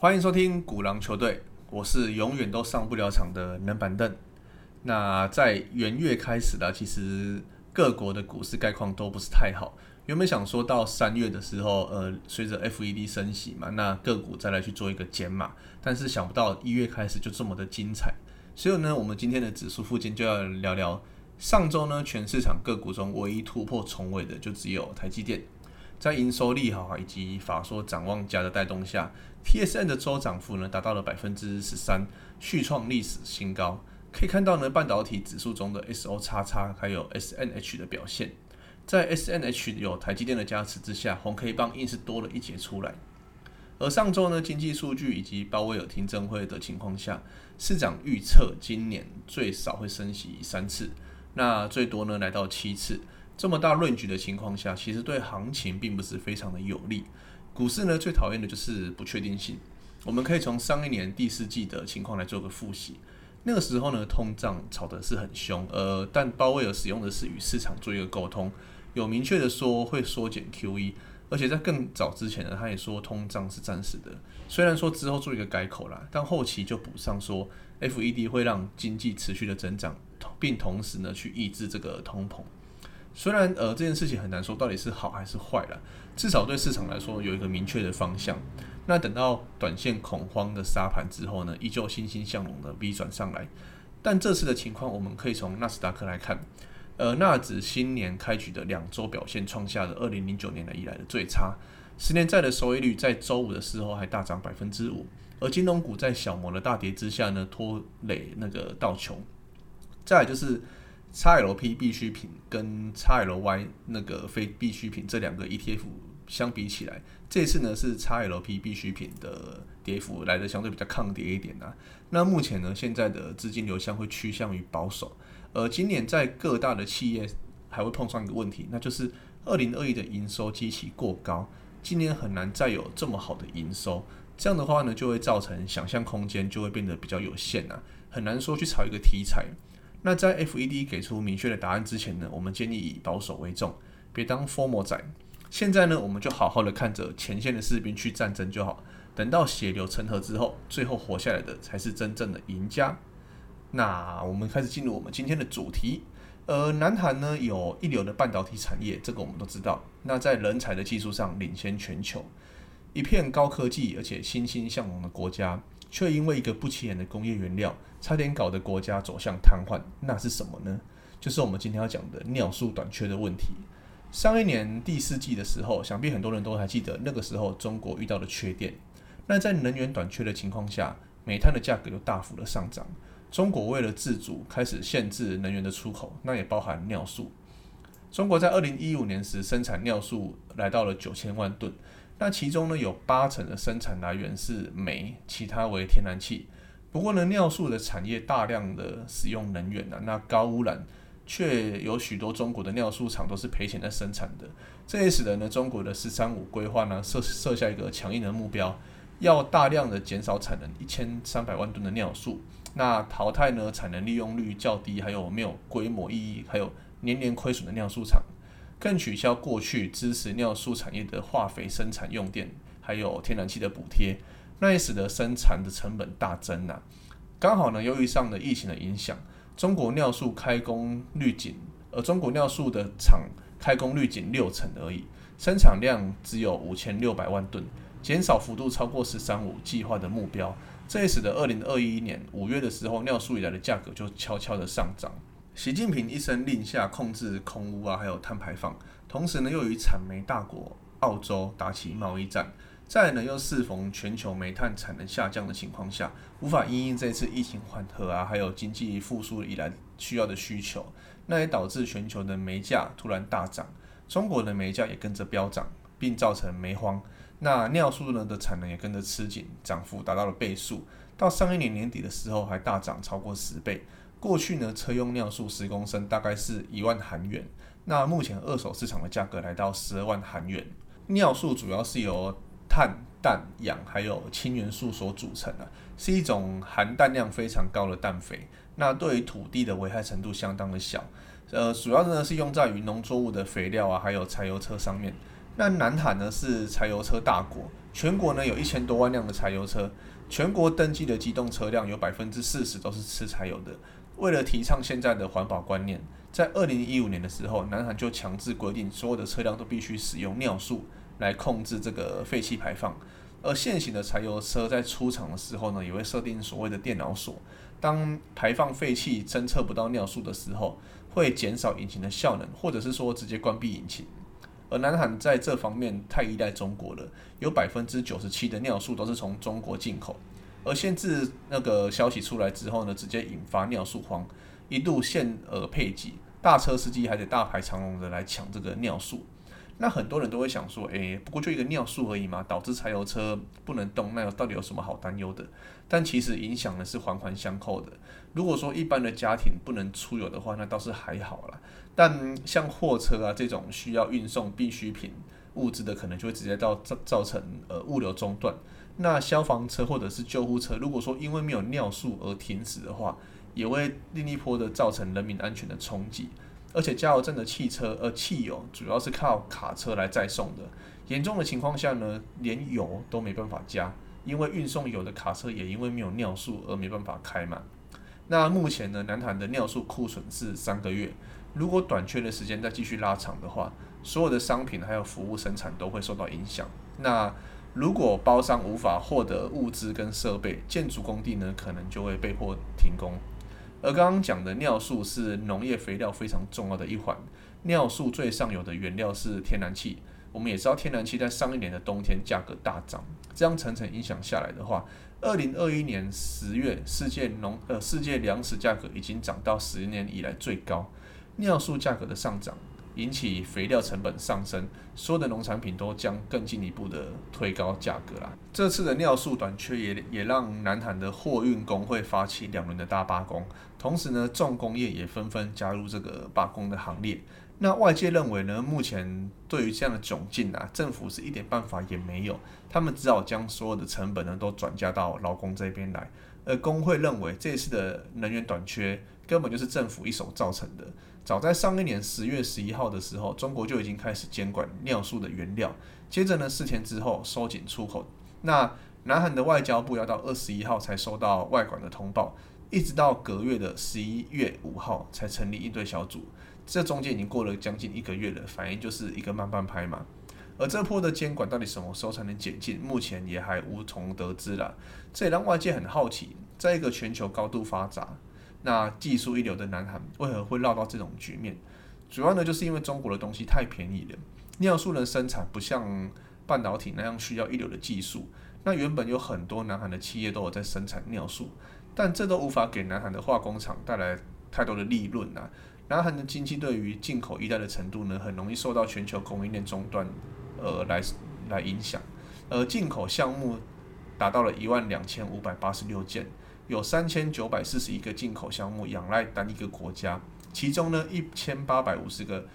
欢迎收听古狼球队，我是永远都上不了场的冷板凳。那在元月开始的，其实各国的股市概况都不是太好。原本想说到三月的时候，呃，随着 FED 升息嘛，那个股再来去做一个减码，但是想不到一月开始就这么的精彩。所以呢，我们今天的指数附近就要聊聊上周呢全市场个股中唯一突破重尾的，就只有台积电。在营收利好以及法说展望佳的带动下，TSN 的周涨幅呢达到了百分之十三，续创历史新高。可以看到呢，半导体指数中的 SO 叉叉还有 SNH 的表现，在 SNH 有台积电的加持之下，红 K 棒硬是多了一截出来。而上周呢，经济数据以及鲍威尔听证会的情况下，市长预测今年最少会升息三次，那最多呢来到七次。这么大论据的情况下，其实对行情并不是非常的有利。股市呢最讨厌的就是不确定性。我们可以从上一年第四季的情况来做个复习。那个时候呢，通胀炒的是很凶，呃，但鲍威尔使用的是与市场做一个沟通，有明确的说会缩减 QE，而且在更早之前呢，他也说通胀是暂时的。虽然说之后做一个改口啦，但后期就补上说 FED 会让经济持续的增长，并同时呢去抑制这个通膨。虽然呃这件事情很难说到底是好还是坏了，至少对市场来说有一个明确的方向。那等到短线恐慌的杀盘之后呢，依旧欣欣向荣的 V 转上来。但这次的情况，我们可以从纳斯达克来看，呃，纳指新年开局的两周表现创下了二零零九年来以来的最差。十年债的收益率在周五的时候还大涨百分之五，而金融股在小摩的大跌之下呢，拖累那个道琼。再就是。XLP 必需品跟 XLY 那个非必需品这两个 ETF 相比起来，这次呢是 XLP 必需品的跌幅来的相对比较抗跌一点啊。那目前呢，现在的资金流向会趋向于保守，而今年在各大的企业还会碰上一个问题，那就是二零二一的营收基期过高，今年很难再有这么好的营收，这样的话呢，就会造成想象空间就会变得比较有限啊，很难说去炒一个题材。那在 FED 给出明确的答案之前呢，我们建议以保守为重，别当 formal 仔。现在呢，我们就好好的看着前线的士兵去战争就好。等到血流成河之后，最后活下来的才是真正的赢家。那我们开始进入我们今天的主题。呃，南韩呢有一流的半导体产业，这个我们都知道。那在人才的技术上领先全球，一片高科技而且欣欣向荣的国家。却因为一个不起眼的工业原料，差点搞得国家走向瘫痪。那是什么呢？就是我们今天要讲的尿素短缺的问题。上一年第四季的时候，想必很多人都还记得，那个时候中国遇到的缺电。那在能源短缺的情况下，煤炭的价格又大幅的上涨。中国为了自主，开始限制能源的出口，那也包含尿素。中国在二零一五年时生产尿素来到了九千万吨。那其中呢，有八成的生产来源是煤，其他为天然气。不过呢，尿素的产业大量的使用能源啊，那高污染，却有许多中国的尿素厂都是赔钱在生产的。这也使得呢，中国的“十三五”规划呢设设下一个强硬的目标，要大量的减少产能一千三百万吨的尿素，那淘汰呢产能利用率较低，还有没有规模意义，还有年年亏损的尿素厂。更取消过去支持尿素产业的化肥生产用电，还有天然气的补贴，那也使得生产的成本大增呐。刚好呢，由于上的疫情的影响，中国尿素开工率仅，而中国尿素的厂开工率仅六成而已，生产量只有五千六百万吨，减少幅度超过“十三五”计划的目标，这也使得二零二一年五月的时候，尿素以来的价格就悄悄的上涨。习近平一声令下，控制空污啊，还有碳排放，同时呢，又与产煤大国澳洲打起贸易战。再呢，又适逢全球煤炭产能下降的情况下，无法因应这次疫情缓和啊，还有经济复苏以来需要的需求，那也导致全球的煤价突然大涨，中国的煤价也跟着飙涨，并造成煤荒。那尿素呢的产能也跟着吃紧，涨幅达到了倍数，到上一年年底的时候还大涨超过十倍。过去呢，车用尿素十公升大概是一万韩元，那目前二手市场的价格来到十二万韩元。尿素主要是由碳、氮、氧还有氢元素所组成的，是一种含氮量非常高的氮肥。那对于土地的危害程度相当的小，呃，主要呢是用在于农作物的肥料啊，还有柴油车上面。那南韩呢是柴油车大国，全国呢有一千多万辆的柴油车，全国登记的机动车辆有百分之四十都是吃柴油的。为了提倡现在的环保观念，在二零一五年的时候，南韩就强制规定所有的车辆都必须使用尿素来控制这个废气排放。而现行的柴油车在出厂的时候呢，也会设定所谓的电脑锁，当排放废气侦测不到尿素的时候，会减少引擎的效能，或者是说直接关闭引擎。而南韩在这方面太依赖中国了，有百分之九十七的尿素都是从中国进口。而限制那个消息出来之后呢，直接引发尿素荒，一度限额配给，大车司机还得大排长龙的来抢这个尿素。那很多人都会想说，诶，不过就一个尿素而已嘛，导致柴油车不能动，那到底有什么好担忧的？但其实影响呢是环环相扣的。如果说一般的家庭不能出游的话，那倒是还好啦。但像货车啊这种需要运送必需品物资的，可能就会直接到造造成呃物流中断。那消防车或者是救护车，如果说因为没有尿素而停止的话，也会另一波的造成人民安全的冲击。而且加油站的汽车，呃，汽油主要是靠卡车来载送的。严重的情况下呢，连油都没办法加，因为运送油的卡车也因为没有尿素而没办法开满。那目前呢，南韩的尿素库存是三个月。如果短缺的时间再继续拉长的话，所有的商品还有服务生产都会受到影响。那如果包商无法获得物资跟设备，建筑工地呢，可能就会被迫停工。而刚刚讲的尿素是农业肥料非常重要的一环，尿素最上游的原料是天然气。我们也知道天然气在上一年的冬天价格大涨，这样层层影响下来的话，二零二一年十月世界农呃世界粮食价格已经涨到十年以来最高，尿素价格的上涨。引起肥料成本上升，所有的农产品都将更进一步的推高价格啦。这次的尿素短缺也也让南韩的货运工会发起两轮的大罢工，同时呢，重工业也纷纷加入这个罢工的行列。那外界认为呢，目前对于这样的窘境啊，政府是一点办法也没有，他们只好将所有的成本呢都转嫁到劳工这边来。而工会认为这次的能源短缺根本就是政府一手造成的。早在上一年十月十一号的时候，中国就已经开始监管尿素的原料。接着呢，四天之后收紧出口。那南韩的外交部要到二十一号才收到外管的通报，一直到隔月的十一月五号才成立应对小组。这中间已经过了将近一个月了，反应就是一个慢半拍嘛。而这波的监管到底什么时候才能解禁，目前也还无从得知了。这也让外界很好奇，在一个全球高度发达。那技术一流的南韩为何会落到这种局面？主要呢，就是因为中国的东西太便宜了，尿素的生产不像半导体那样需要一流的技术。那原本有很多南韩的企业都有在生产尿素，但这都无法给南韩的化工厂带来太多的利润啊。南韩的经济对于进口依赖的程度呢，很容易受到全球供应链中断呃来来影响。而进口项目达到了一万两千五百八十六件。有三千九百四十一个进口项目仰赖单一个国家，其中呢一千八百五十个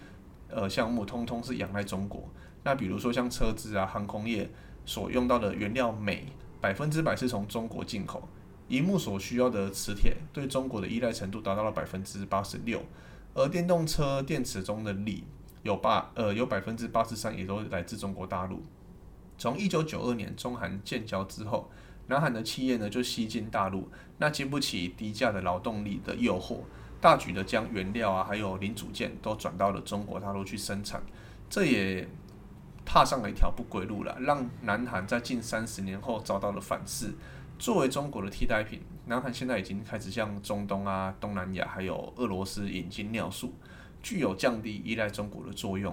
呃项目通通是仰赖中国。那比如说像车子啊、航空业所用到的原料镁，百分之百是从中国进口。荧幕所需要的磁铁对中国的依赖程度达到了百分之八十六，而电动车电池中的锂有八呃有百分之八十三也都来自中国大陆。从一九九二年中韩建交之后。南韩的企业呢，就西进大陆，那经不起低价的劳动力的诱惑，大举的将原料啊，还有零组件都转到了中国大陆去生产，这也踏上了一条不归路了，让南韩在近三十年后遭到了反噬。作为中国的替代品，南韩现在已经开始向中东啊、东南亚还有俄罗斯引进尿素，具有降低依赖中国的作用。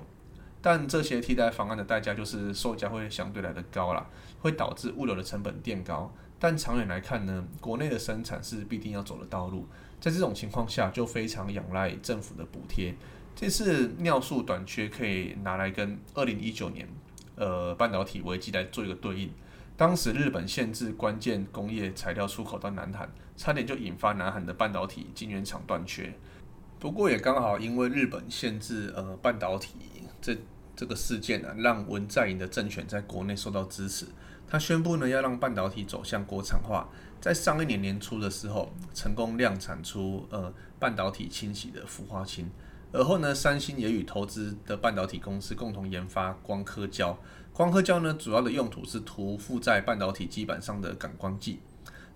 但这些替代方案的代价就是售价会相对来的高啦，会导致物流的成本垫高。但长远来看呢，国内的生产是必定要走的道路。在这种情况下，就非常仰赖政府的补贴。这次尿素短缺可以拿来跟二零一九年呃半导体危机来做一个对应。当时日本限制关键工业材料出口到南韩，差点就引发南韩的半导体晶圆厂断缺。不过也刚好因为日本限制呃半导体这。这个事件呢，让文在寅的政权在国内受到支持。他宣布呢，要让半导体走向国产化。在上一年年初的时候，成功量产出呃半导体清洗的氟化氢。而后呢，三星也与投资的半导体公司共同研发光刻胶。光刻胶呢，主要的用途是涂附在半导体基板上的感光剂。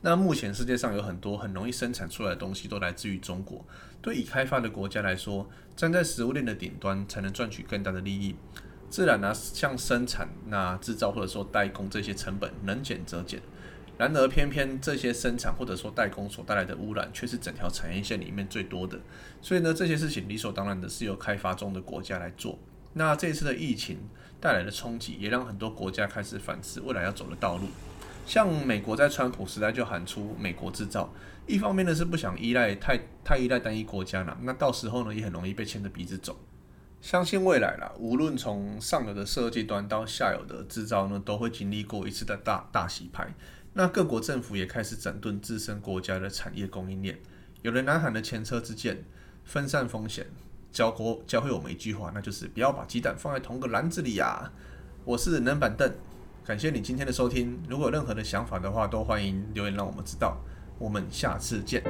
那目前世界上有很多很容易生产出来的东西都来自于中国。对已开发的国家来说，站在食物链的顶端才能赚取更大的利益。自然呢，像生产、那制造或者说代工这些成本能减则减。然而偏偏这些生产或者说代工所带来的污染却是整条产业线里面最多的。所以呢，这些事情理所当然的是由开发中的国家来做。那这次的疫情带来的冲击，也让很多国家开始反思未来要走的道路。像美国在川普时代就喊出“美国制造”，一方面呢是不想依赖太太依赖单一国家了，那到时候呢也很容易被牵着鼻子走。相信未来啦，无论从上游的设计端到下游的制造呢，都会经历过一次的大大洗牌。那各国政府也开始整顿自身国家的产业供应链。有了南韩的前车之鉴，分散风险，教国教会我们一句话，那就是不要把鸡蛋放在同个篮子里呀。我是冷板凳。感谢你今天的收听，如果有任何的想法的话，都欢迎留言让我们知道。我们下次见。